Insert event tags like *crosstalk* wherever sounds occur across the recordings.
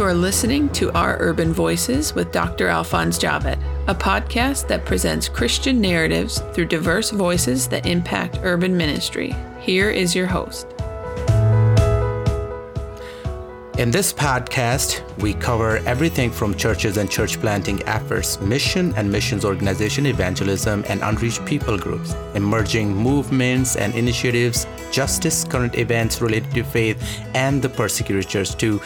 You are listening to Our Urban Voices with Dr. Alphonse Javed, a podcast that presents Christian narratives through diverse voices that impact urban ministry. Here is your host. In this podcast, we cover everything from churches and church planting efforts, mission and missions organization evangelism, and unreached people groups, emerging movements and initiatives, justice, current events related to faith, and the persecuted church, to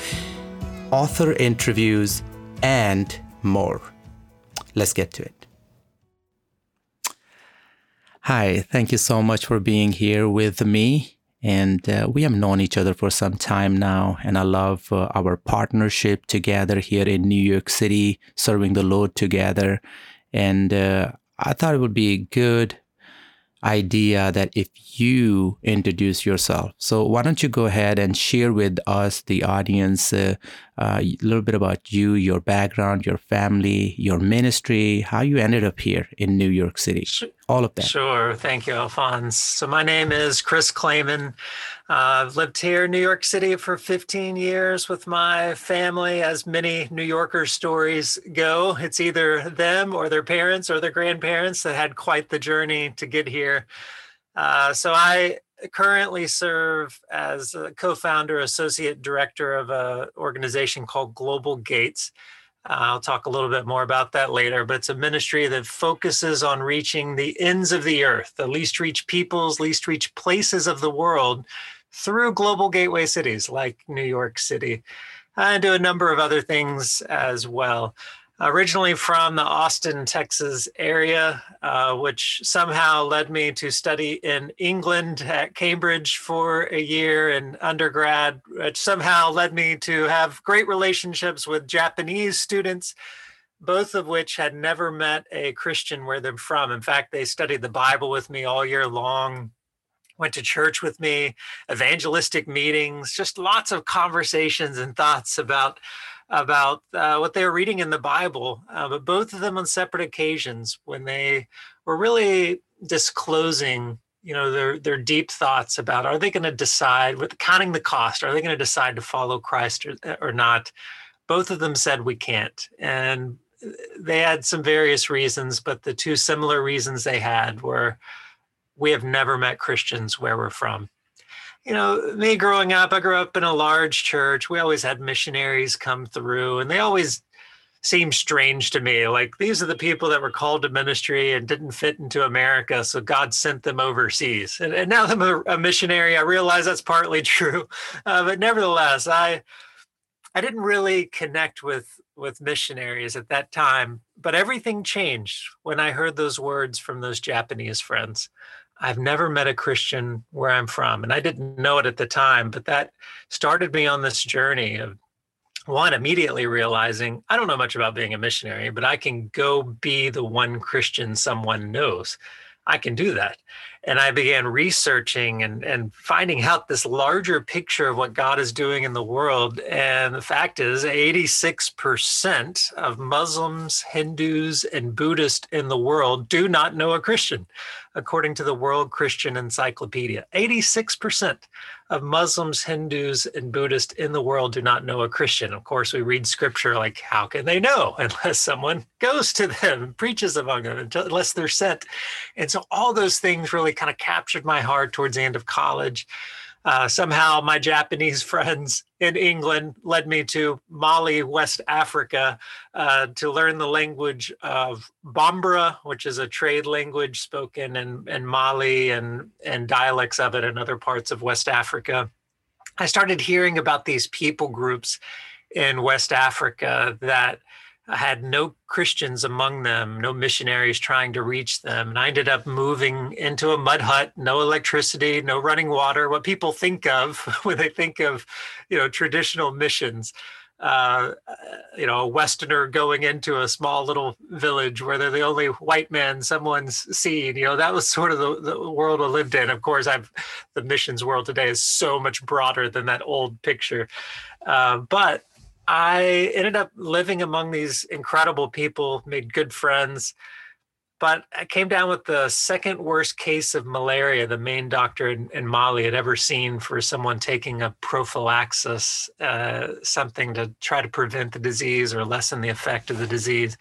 author interviews, and more. Let's get to it. Hi, thank you so much for being here with me. And uh, we have known each other for some time now, and I love uh, our partnership together here in New York City, serving the Lord together. And uh, I thought it would be a good idea that if you introduce yourself. So why don't you go ahead and share with us, the audience, uh, a little bit about you, your background, your family, your ministry, how you ended up here in New York City, all of that. Sure. Thank you, Alphonse. So my name is Chris Clayman. Uh, I've lived here in New York City for 15 years with my family. As many New Yorker stories go, it's either them or their parents or their grandparents that had quite the journey to get here. Uh, so I currently serve as a co-founder, associate director of an organization called Global Gates. Uh, I'll talk a little bit more about that later, but it's a ministry that focuses on reaching the ends of the earth, the least reached peoples, least reached places of the world through global gateway cities like New York City and do a number of other things as well originally from the Austin, Texas area, uh, which somehow led me to study in England at Cambridge for a year in undergrad, which somehow led me to have great relationships with Japanese students. Both of which had never met a Christian where they're from. In fact, they studied the Bible with me all year long, went to church with me, evangelistic meetings, just lots of conversations and thoughts about about uh, what they were reading in the Bible, uh, but both of them on separate occasions when they were really disclosing, you know, their their deep thoughts about are they going to decide with counting the cost, are they going to decide to follow Christ or, or not? Both of them said we can't, and they had some various reasons, but the two similar reasons they had were we have never met Christians where we're from you know, me growing up, I grew up in a large church. We always had missionaries come through, and they always seemed strange to me. Like these are the people that were called to ministry and didn't fit into America, so God sent them overseas. And, and now that I'm a, a, missionary, I realize that's partly *laughs* true. Uh, but nevertheless, I I didn't really connect with with missionaries at that time. But everything changed when I heard those words from those Japanese friends. I've never met a Christian where I'm from. And I didn't know it at the time, but that started me on this journey of one, immediately realizing I don't know much about being a missionary, but I can go be the one Christian someone knows. I can do that. And I began researching and, and finding out this larger picture of what God is doing in the world. And the fact is, 86% of Muslims, Hindus, and Buddhists in the world do not know a Christian according to the World Christian Encyclopedia. 86% of Muslims, Hindus, and Buddhists in the world do not know a Christian. Of course, we read scripture like, how can they know *laughs* unless someone goes to them preaches among them, unless they're sent? And so all those things really kind of captured my heart towards the end of college. Uh, somehow my Japanese *laughs* friends in England led me to Mali, West Africa, uh, to learn the language of Bambara, which is a trade language spoken in, in Mali and, and dialects of it in other parts of West Africa. I started hearing about these people groups in West Africa that had no Christians among them, no missionaries trying to reach them. And I ended up moving into a mud hut, no electricity, no running water, what people think of *laughs* when they think of, you know, traditional missions. Uh, you know, a Westerner going into a small little village where they're the only white man someone's seen. You know, that was sort of the, the world I lived in. Of course, I've the missions world today is so much broader than that old picture. Uh, but I ended up living among these incredible people, made good friends. but I came down with the second worst case of malaria the main doctor in, in Mali had ever seen for someone taking a prophylaxis, uh, something to try to prevent the disease or lessen the effect of the disease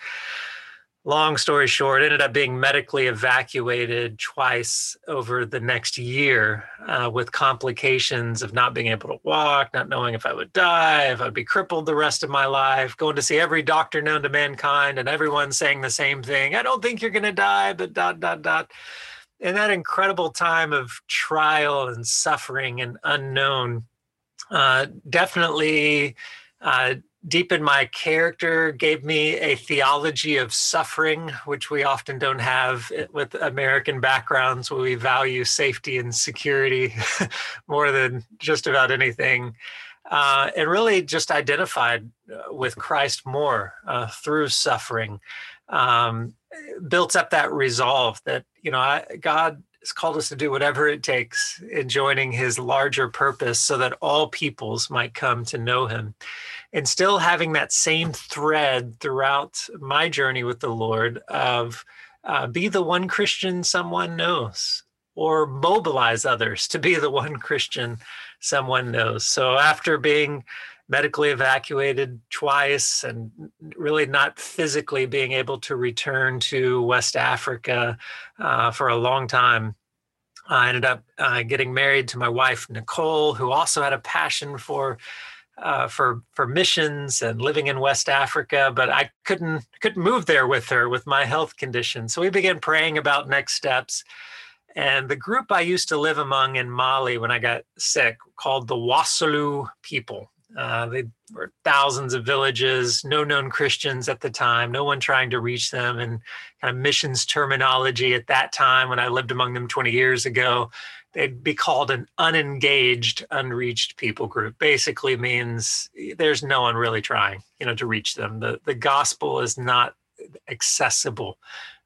long story short, ended up being medically evacuated twice over the next year uh, with complications of not being able to walk, not knowing if I would die, if I'd be crippled the rest of my life, going to see every doctor known to mankind, and everyone saying the same thing I don't think you're going to die, but dot, dot, dot. In that incredible time of trial and suffering and unknown, uh, definitely. Uh, deepened my character, gave me a theology of suffering, which we often don't have with American backgrounds where we value safety and security *laughs* more than just about anything. Uh, and really just identified uh, with Christ more uh, through suffering, um, built up that resolve that, you know, I, God has called us to do whatever it takes in joining his larger purpose so that all peoples might come to know him and still having that same thread throughout my journey with the Lord of uh, be the one Christian someone knows or mobilize others to be the one Christian someone knows. So after being medically evacuated twice and really not physically being able to return to West Africa uh, for a long time, I ended up uh, getting married to my wife, Nicole, who also had a passion for uh, for for missions and living in West Africa, but I couldn't couldn't move there with her with my health condition. So we began praying about next steps. And the group I used to live among in Mali when I got sick, called the Wassoulou people, uh, they were thousands of villages, no known Christians at the time, no one trying to reach them, and kind of missions terminology at that time when I lived among them 20 years ago they'd be called an unengaged, unreached people group. Basically means there's no one really trying, you know, to reach them. The the gospel is not accessible.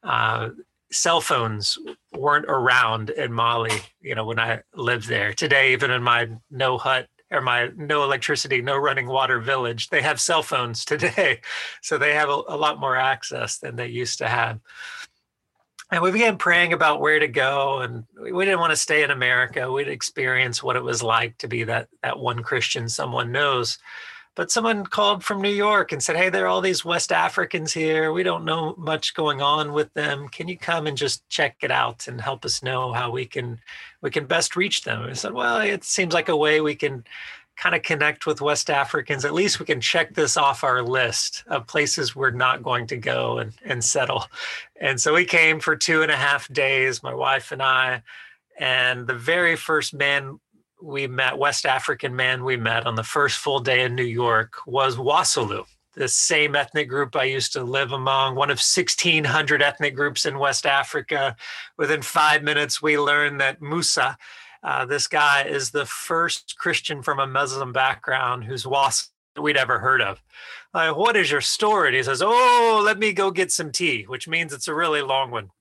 Uh, cell phones weren't around in Mali, you know, when I lived there. Today, even in my no hut or my no electricity, no running water village, they have cell phones *laughs* today. So they have a, a lot more access than they used to have and we began praying about where to go and we didn't want to stay in america. We'd experience what it was like to be that that one christian someone knows. But someone called from new york and said hey there are all these west africans here. We don't know much going on with them. Can you come and just check it out and help us know how we can we can best reach them? I said well it seems like a way we can kind of connect with West Africans, at least we can check this off our list of places we're not going to go and, and settle. And so we came for two and a half days, my wife and I. And the very first man we met, West African man we met on the first full day in New York was Wassoulou, the same ethnic group I used to live among, one of 1,600 ethnic groups in West Africa. Within five minutes, we learned that Musa, uh, this guy is the first Christian from a Muslim background who's wasp we'd ever heard of. Uh, what is your story? And he says, Oh, let me go get some tea, which means it's a really long one.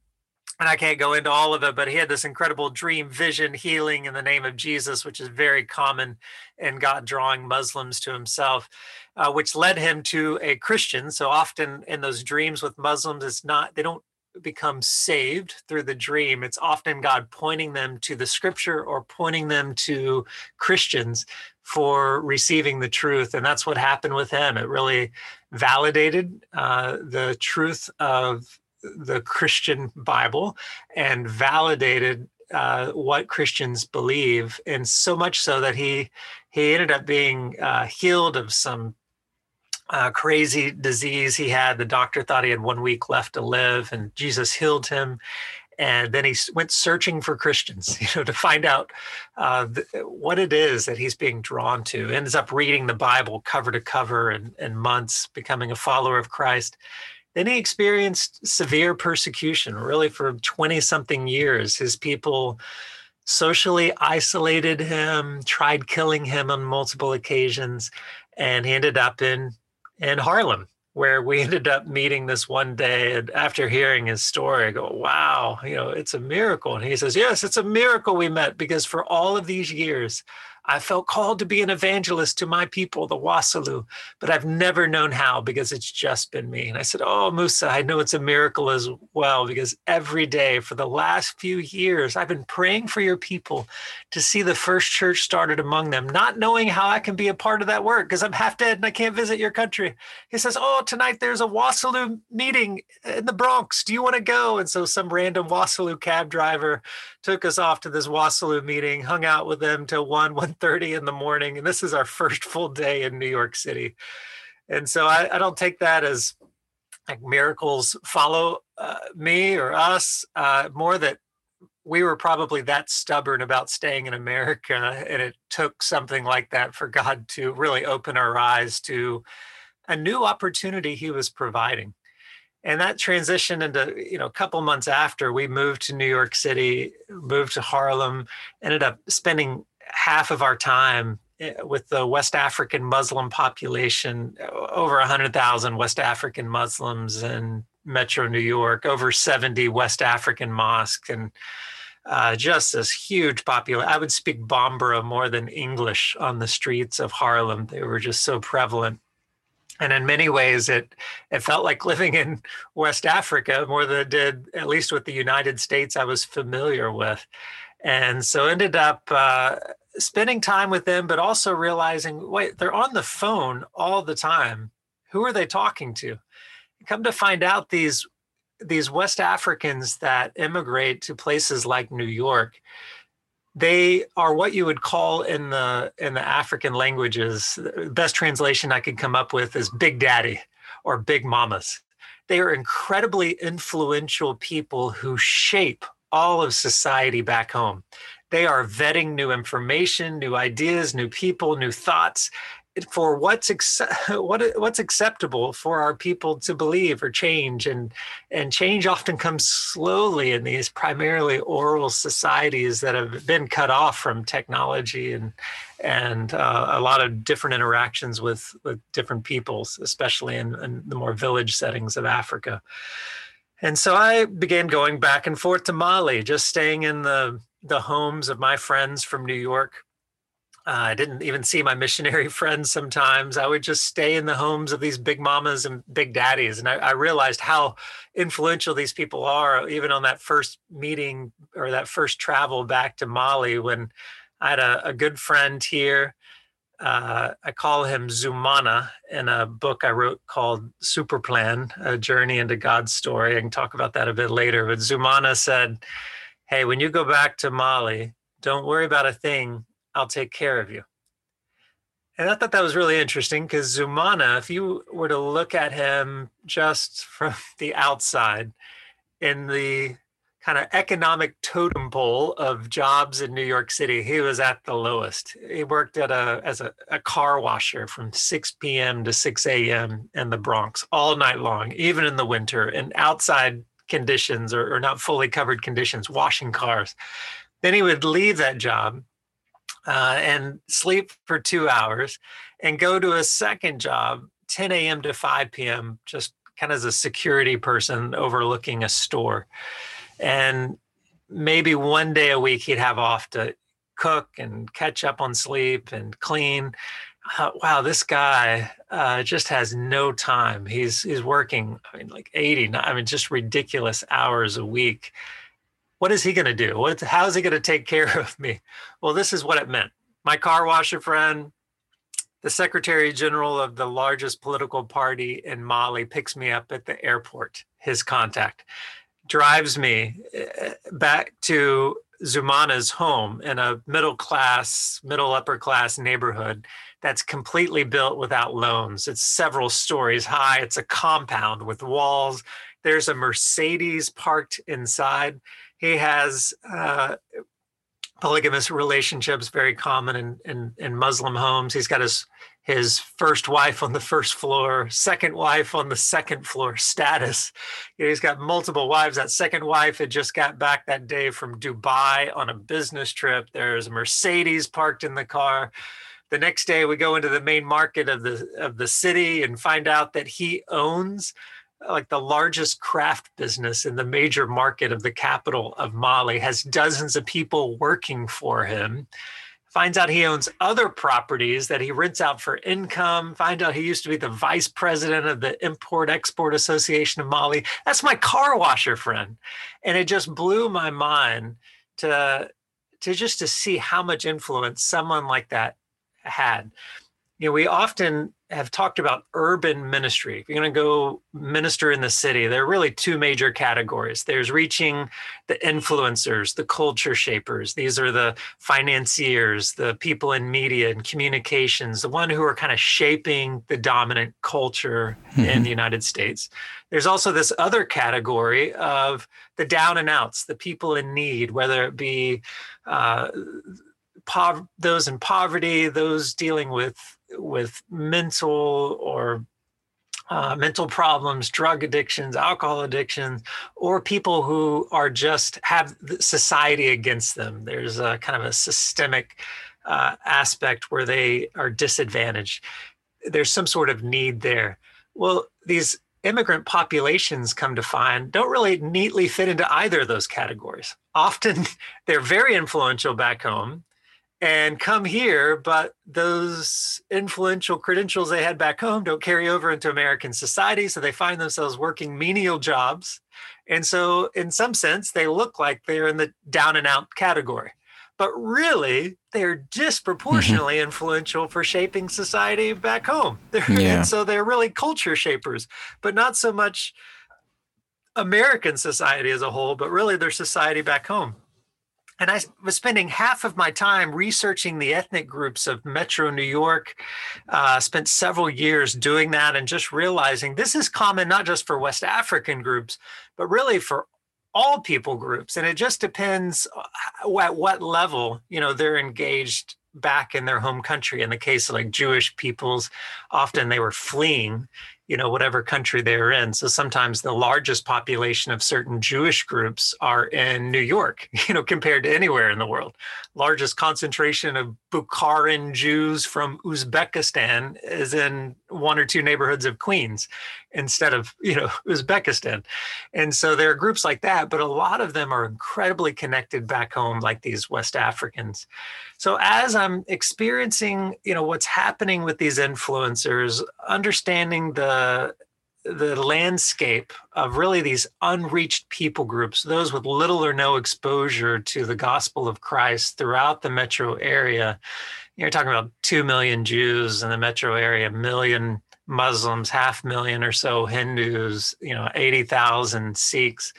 And I can't go into all of it, but he had this incredible dream, vision, healing in the name of Jesus, which is very common in God drawing Muslims to himself, uh, which led him to a Christian. So often in those dreams with Muslims, it's not, they don't become saved through the dream, it's often God pointing them to the scripture or pointing them to Christians for receiving the truth. And that's what happened with him. It really validated uh, the truth of the Christian Bible and validated uh, what Christians believe, and so much so that he he ended up being uh, healed of some uh, crazy disease he had. The doctor thought he had one week left to live, and Jesus healed him. And then he went searching for Christians, *laughs* you know, to find out uh, what it is that he's being drawn to. Ends up reading the Bible cover to cover and, in months, becoming a follower of Christ. Then he experienced severe persecution, really for 20 something years. His people socially isolated him, tried killing him on multiple occasions, and he ended up in in Harlem, where we *laughs* ended up meeting this one day. And after hearing his story, I go, wow, you know, it's a miracle. And he says, yes, it's a miracle we met because for all of these years, I felt called to be an evangelist to my people, the Wassoulou, but I've never known how because it's just been me. And I said, Oh, Musa, I know it's a miracle as well because every day for the last few years, I've been praying for your people to see the first church started among them, not knowing how I can be a part of that work because I'm half dead and I can't visit your country. He says, Oh, tonight there's a Wassoulou meeting in the Bronx. Do you want to go? And so some random Wassoulou cab driver took us off to this Wassoulou meeting, hung out with them till 1, *laughs* 1.30 in the morning. And this is our first full day in New York City. And so I, I don't take that as like miracles follow uh, me or us, uh, more that we were probably that stubborn about staying in America. And it took something like that for God to really open our eyes to a new opportunity he was providing and that transitioned into you know a couple months after we moved to new york city moved to harlem ended up spending half of our time eh, with the west african muslim population over 100000 west african muslims in metro new york over 70 west african mosques and uh, just this huge population. I would speak Bambara more than English on the streets of Harlem. They were just so prevalent and in many ways it it felt like living in west africa more than it did at least with the united states i was familiar with. And so ended up uh, spending time with them but also realizing wait they're on the phone all the time. Who are they talking to? Come to find out these these west africans that immigrate to places like new york they are what you would call in the in the African languages. The best translation I could come up with is Big Daddy or Big Mamas. They are incredibly influential people who shape all of society back home. They are vetting new information, new ideas, new people, new thoughts, for what's *laughs* what what's acceptable for our people to believe or change and and change often comes slowly in these primarily oral societies that have been cut off from technology and and uh, a lot of different interactions with with different peoples especially in, in the more village settings of Africa. And so I began going back and forth to Mali just staying in the the homes of my friends from New York I didn't even see my missionary *laughs* friends sometimes. I would just stay in the homes of these big mamas and big daddies. And I, I, realized how influential these people are, even on that first meeting or that first travel back to Mali when I had a, a good friend here. Uh, I call him Zumana in a book I wrote called Super Plan, A Journey into God's Story. I can talk about that a bit later. But Zumana said, Hey, when you go back to Mali, don't worry about a thing I'll take care of you. And I thought that was really interesting because Zumana, if you were to look at him just from *laughs* the outside in the kind of economic totem pole of jobs in New York City, he was at the lowest. He worked at a as a, a car washer from 6 p.m. to 6 a.m. in the Bronx all night long, even in the winter, in outside conditions or, or not fully covered conditions, washing cars. Then he would leave that job uh, and sleep for two hours and go to a second job 10 a.m. to 5 p.m. just kind of as a security person overlooking a store and maybe one day a week he'd have off to cook and catch up on sleep and clean wow this guy uh, just has no time he's he's working i mean like 80 i mean just ridiculous hours a week what is he going to do? What, how is he going to take care of me? Well, this is what it meant. My car washer friend, the secretary general of the largest political party in Mali, picks me up at the airport, his contact, drives me eh, back to Zumana's home in a middle class, middle upper class neighborhood that's completely built without loans. It's several stories high. It's a compound with walls. There's a Mercedes parked inside he has uh, polygamous relationships, very common in, in, in Muslim homes. He's got his his first wife on the first floor, second wife on the second floor status. He's got multiple wives. That second wife had just got back that day from Dubai on a business trip. There's a Mercedes parked in the car. The next day we go into the main market of the of the city and find out that he owns like the largest craft business in the major market of the capital of Mali, has dozens of people working for him. finds out he owns other properties that he rents out for income, find out he used to be the vice president of the Import Export Association of Mali. That's my car washer friend. And it just blew my mind to to just to see how much influence someone like that had. You know, we often have talked about urban ministry. If you're going to go minister in the city, there are really two major categories. There's reaching the influencers, the culture shapers. These are the financiers, the people in media and communications, the one who are kind of shaping the dominant culture mm-hmm. in the United States. There's also this other category of the down and outs, the people in need, whether it be uh, pov- those in poverty, those dealing with with mental or uh, mental problems, drug addictions, alcohol addictions, or people who are just have society against them. There's a kind of a systemic uh, aspect where they are disadvantaged. There's some sort of need there. Well, these immigrant populations come to find don't really neatly fit into either of those categories. Often *laughs* they're very influential back home and come here, but those influential credentials they had back home don't carry over into American society. So they find themselves working menial jobs. And so, in some sense, they look like they're in the down and out category. But really, they're disproportionately mm-hmm. influential for shaping society back home. *laughs* Yeah. so they're really culture shapers, but not so much American society as a whole, but really their society back home. And I was spending half of my time researching the ethnic groups of Metro New York. Uh, spent several years doing that and just realizing this is common not just for West African groups, but really for all people groups. And it just depends uh, at what level you know they're engaged back in their home country. In the case of like Jewish peoples, often they were fleeing you know whatever country they're in. So sometimes the largest population of certain jewish groups are in new york *laughs* you know compared to anywhere in the world. Largest concentration of bukharan jews from uzbekistan is in one or two neighborhoods of queens instead of you know *laughs* uzbekistan. And so there are groups like that but a lot of them are incredibly connected back home like these west africans. So as i'm experiencing you know what's happening with these influencers understanding the the landscape of really these unreached people groups those with little or no exposure to the gospel of christ throughout the metro area you're talking about 2 million jews in the metro area a million muslims half million or so hindus you know 80000 sikhs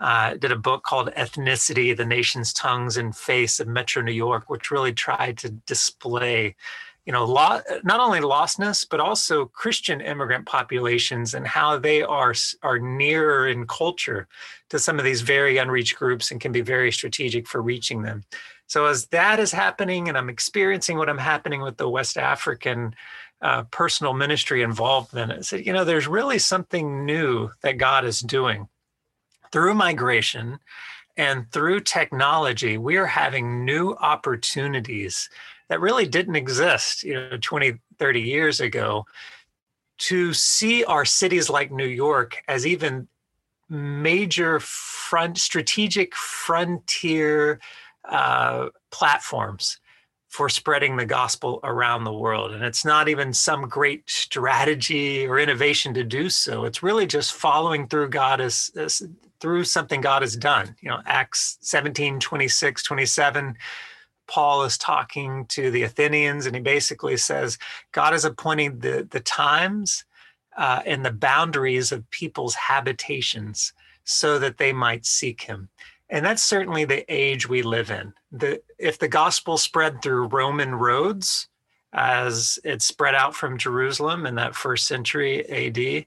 uh, did a book called Ethnicity The Nation's Tongues and Faiths of Metro New York, which really tried to display. You know, lo- not only lostness, but also Christian immigrant populations and how they are are nearer in culture to some of these very unreached groups and can be very strategic for reaching them. So as that is happening, and I'm experiencing what I'm happening with the West African uh, personal ministry involvement, I said, you know, there's really something new that God is doing through migration and through technology, we are having new opportunities that really didn't exist, you know, 20, 30 years ago to see our cities like New York as even major front strategic frontier uh, platforms for spreading the gospel around the world. And it's not even some great strategy or innovation to do so. It's really just following through God as, as through something God has done. You know, Acts 17, 26, 27. Paul is talking to the Athenians, and he basically says, God is appointing the, the times uh, and the boundaries of people's habitations so that they might seek him. And that's certainly the age we live in. The, if the gospel spread through Roman roads, as it spread out from Jerusalem in that first century AD,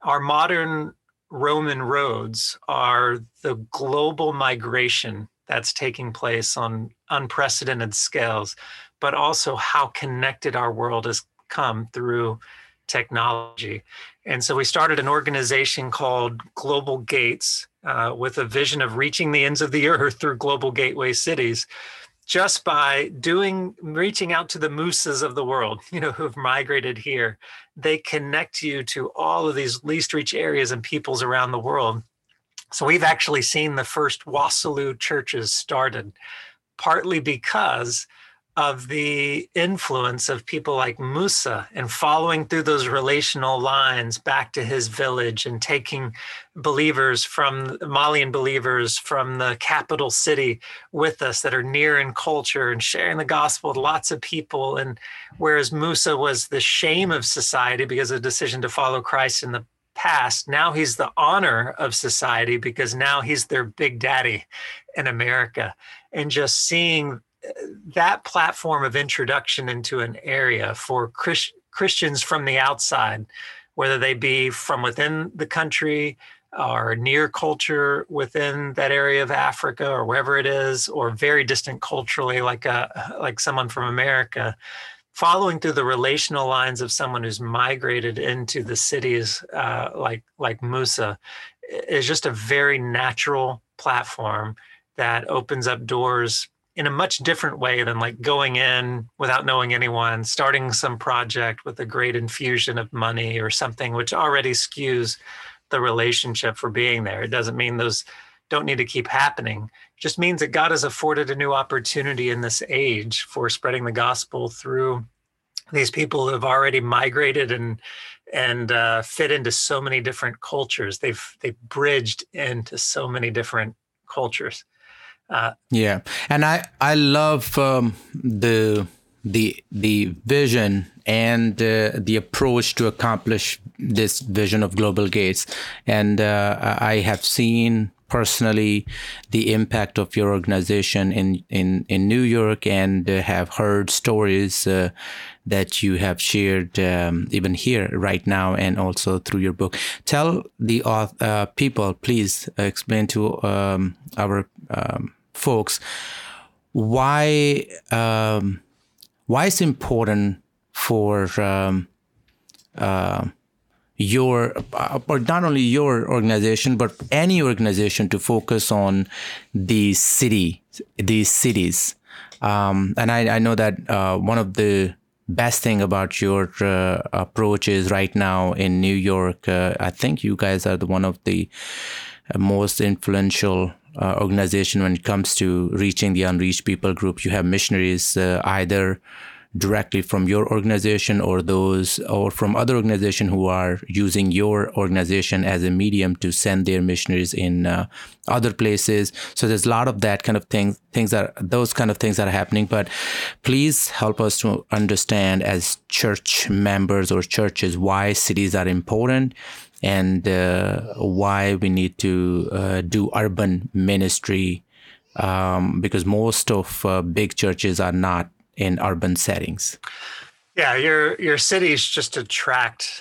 our modern Roman roads are the global migration that's taking place on unprecedented scales, but also how connected our world has come through technology. And so we started an organization called Global Gates uh, with a vision of reaching the ends of the earth through global gateway cities just by doing reaching out to the Musas of the world *laughs* you know who have migrated here they connect you to all of these least reach areas and peoples around the world so we've actually seen the first Wassoulou churches started partly because of the influence of people like Musa and following through those relational lines back to his village and taking believers from Malian believers from the capital city with us that are near in culture and sharing the gospel with lots of people. And whereas Musa was the shame of society because of the decision to follow Christ in the past, now he's the honor of society because now he's their big daddy in America. And just seeing uh, that platform of introduction into an area for Chris, Christians from the outside, whether they be from within the country or near culture within that area of Africa or wherever it is, or very distant culturally, like a like someone from America, following through the relational lines of someone who's migrated into the cities uh, like like Musa is just a very natural platform that opens up doors in a much different way than like going in without knowing anyone, starting some project with a great infusion of money or something which already skews the relationship for being there. It doesn't mean those don't need to keep happening. Just means that God has afforded a new opportunity in this age for spreading the gospel through these people who have already migrated and and uh, fit into so many different cultures. They've they've bridged into so many different cultures. Uh, yeah, and I I love um, the the the vision and uh, the approach to accomplish this vision of global gates and uh, i have seen personally the impact of your organization in in in new york and uh, have heard stories uh, that you have shared um, even here right now and also through your book. Tell the uh, people please explain to um, our um, folks why um, why it's important for um, uh, your or not only your organization but any organization to focus on the city these cities um, and I, I, know that uh, one of the best thing about your uh, approach is right now in New York. Uh, I think you guys are the one of the uh, most influential uh, organization when it comes to reaching the unreached people group. You have missionaries uh, either directly from your organization or those or from other organization who are using your organization as a medium to send their missionaries in uh, other places. So there's a lot of that kind of things things that those kind of things that are happening. But please help us to understand as church members or churches why cities are important and uh, why we need to uh, do urban ministry um, because most of uh, big churches are not in urban settings. Yeah, your your cities just attract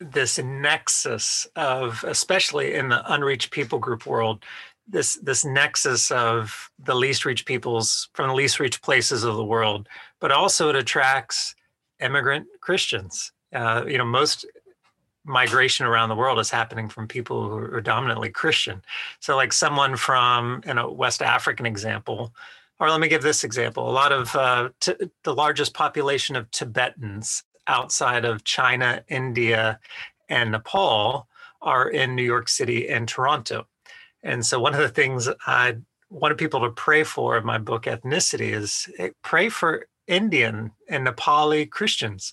this nexus of, especially in the unreached people group world, this this nexus of the least reached peoples from the least reached places of the world, but also it attracts immigrant Christians. Uh, you know, most migration around the world is happening from people who are dominantly Christian. So, like someone from in a West African example, or let me give this example: a lot of uh, t- the largest population of Tibetans outside of China, India, and Nepal are in New York City and Toronto. And so, one of the things I wanted people to pray for in my book Ethnicity is eh, pray for Indian and Nepali Christians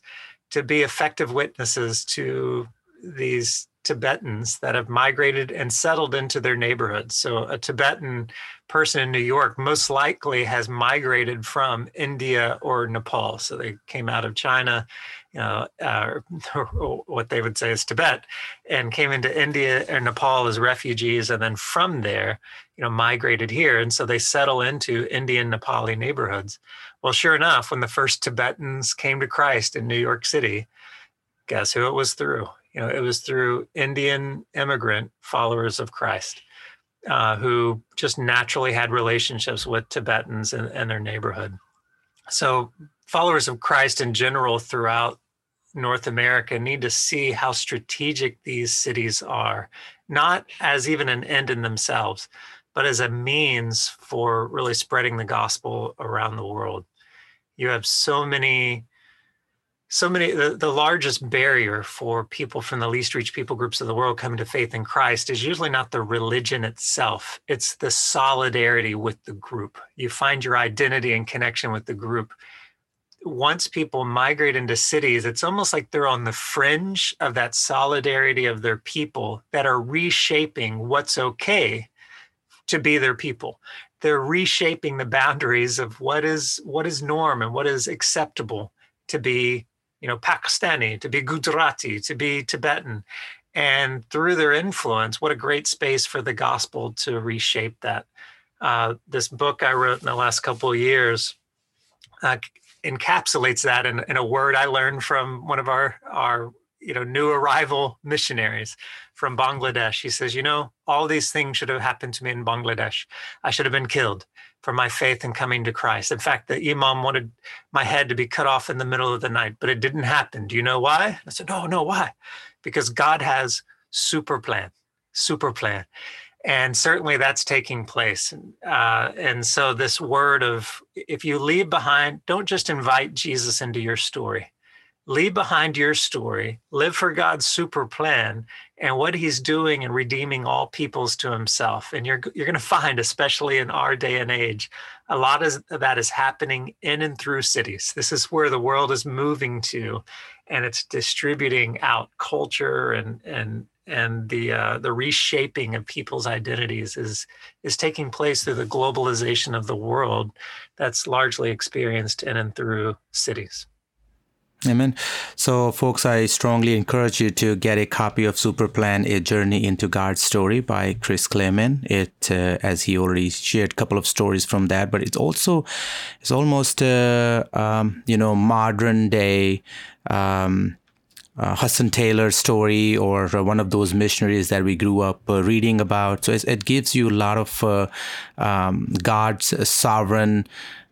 to be effective witnesses to these Tibetans that have migrated and settled into their neighborhoods. So, a Tibetan person in New York most likely has migrated from India or Nepal. So, they came out of China, you know, uh, *laughs* what they would say is Tibet, and came into India or Nepal as refugees, and then from there, you know, migrated here. And so they settle into Indian Nepali neighborhoods. Well, sure enough, when the first Tibetans came to Christ in New York City, guess who it was through? You know, it was through Indian immigrant followers of Christ uh, who just naturally had relationships with Tibetans in, in their neighborhood. So, followers of Christ in general throughout North America need to see how strategic these cities are, not as even an end in themselves, but as a means for really spreading the gospel around the world. You have so many so many the, the largest barrier for people from the least reached people groups of the world coming to faith in christ is usually not the religion itself it's the solidarity with the group you find your identity and connection with the group once people migrate into cities, it's almost like they're on the fringe of that solidarity of their people that are reshaping what's okay to be their people. They're reshaping the boundaries of what is what is norm and what is acceptable to be, you know, Pakistani, to be Gujarati, to be Tibetan. And through their influence, what a great space for the gospel to reshape that. Uh, this book I wrote in the last couple of years uh, encapsulates that in, in, a word I learned from one of our our you know new arrival missionaries from Bangladesh. He says, you know, all these things should have happened to me in Bangladesh. I should have been killed for my faith in coming to Christ. In fact, the imam wanted my head to be cut off in the middle of the night, but it didn't happen. Do you know why? I said, no, no, why? Because God has super plan, super plan and certainly that's taking place uh, and so this word of if you leave behind don't just invite jesus into your story leave behind your story live for god's super plan and what he's doing and redeeming all peoples to himself and you're you're going to find especially in our day and age a lot of that is happening in and through cities this is where the world is moving to and it's distributing out culture and and and the uh, the reshaping of people's identities is is taking place through the globalization of the world that's largely experienced in and through cities. Amen. So, folks, I strongly encourage you to get a copy of Superplan: A Journey into God's Story by Chris Clayman. It, uh, as he already shared a couple of stories from that, but it's also, it's almost, uh, um, you know, modern day. Um, uh, Hudson Taylor story or uh, one of those missionaries that we grew up uh, reading about. So it gives you a lot of uh, um, God's sovereign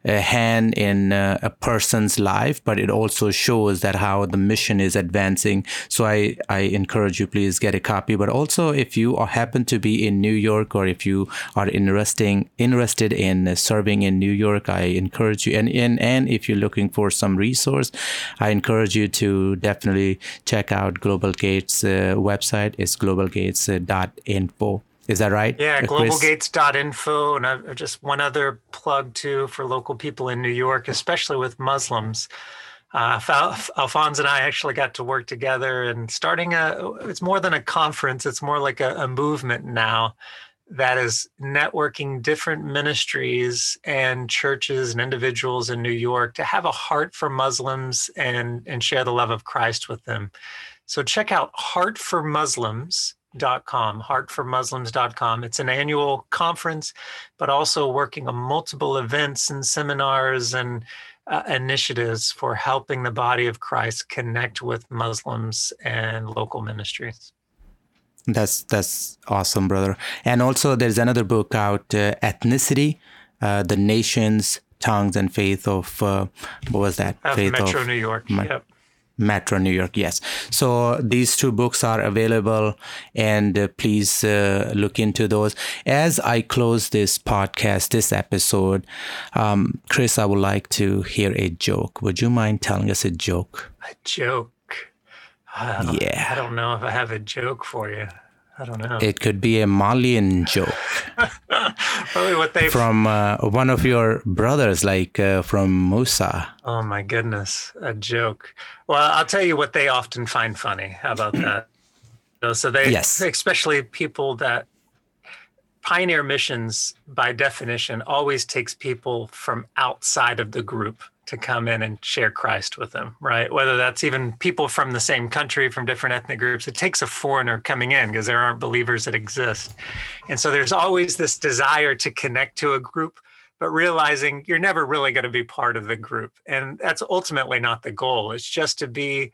hand in uh, a person's life, but it also shows that how the mission is advancing. So I, I encourage you, please get a copy. But also, if you happen to be in New York or if you are interesting, interested in serving in New York, I encourage you. And, and, and if you're looking for some resource, I encourage you to definitely check out Global Gates uh, website. It's globalgates.info. Is that right? Yeah, globalgates.info. And I've just one other plug too for local people in New York, especially with Muslims. Uh, Alphonse and I actually got to work together and starting a, it's more than a conference, it's more like a, a movement now that is networking different ministries and churches and individuals in New York to have a heart for Muslims and, and share the love of Christ with them. So check out Heart for Muslims heartformuslims.com, heartformuslims.com. It's an annual conference, but also working on multiple events and seminars and uh, initiatives for helping the body of Christ connect with Muslims and local ministries. That's that's awesome, brother. And also, there's another book out, uh, Ethnicity, uh, the Nations, Tongues, and Faith of uh, what was that? Of faith Metro of New York. yep. Metro New York, yes. So these two books are available and uh, please uh, look into those. As I close this podcast, this episode, um, Chris, I would like to hear a joke. Would you mind telling us a joke? A joke? I yeah. I don't know if I have a joke for you. I don't know. It could be a Malian joke. *laughs* Probably what they from uh, one of your brothers, like uh, from Musa. Oh my goodness, a joke. Well, I'll tell you what they often find funny. How about that? so they, yes. especially people that pioneer missions, by definition, always takes people from outside of the group to come in and share Christ with them, right? Whether that's even people from the same country, from different ethnic groups, it takes a foreigner coming in because there aren't believers that exist. And so there's always this desire to connect to a group, but realizing you're never really going to be part of the group. And that's ultimately not the goal. It's just to be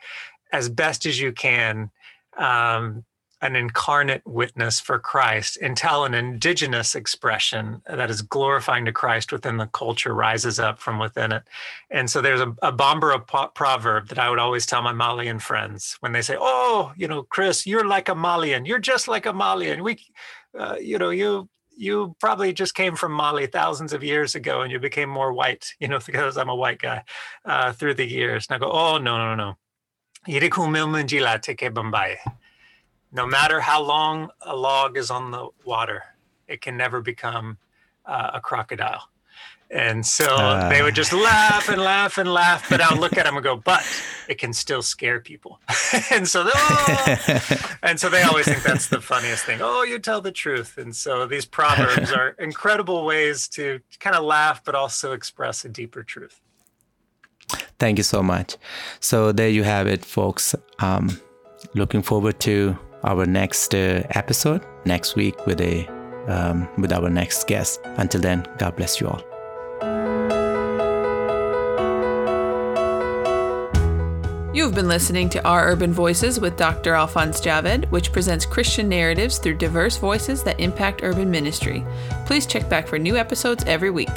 as best as you can um, an incarnate witness for Christ until an indigenous expression that is glorifying to Christ within the culture rises up from within it. And so there's a, a Bambara proverb that I would always tell my Malian friends when they say, "Oh, you know, Chris, you're like a Malian. You're just like a Malian. We, uh, you know, you." You probably just came from Mali thousands of years ago, and you became more white, *laughs* you know, because I'm a white guy uh, through the years. And I go, oh no, no, no, no matter how long a log is on the water, it can never become uh, a crocodile. And so uh. they would just laugh and laugh and laugh, but I would look at them and go, but it can still scare people. *laughs* and so, oh! and so they always think that's the funniest thing. Oh, you tell the truth. And so these proverbs are *laughs* incredible ways to kind of laugh, but also express a deeper truth. Thank you so much. So there you have it, folks. Um, looking forward to our next uh, episode next week with a um, with our next guest. Until then, God bless you all. You've been listening to Our Urban Voices with Dr. Alphonse Javed, which presents Christian narratives through diverse voices that impact urban ministry. Please check back for new episodes every week.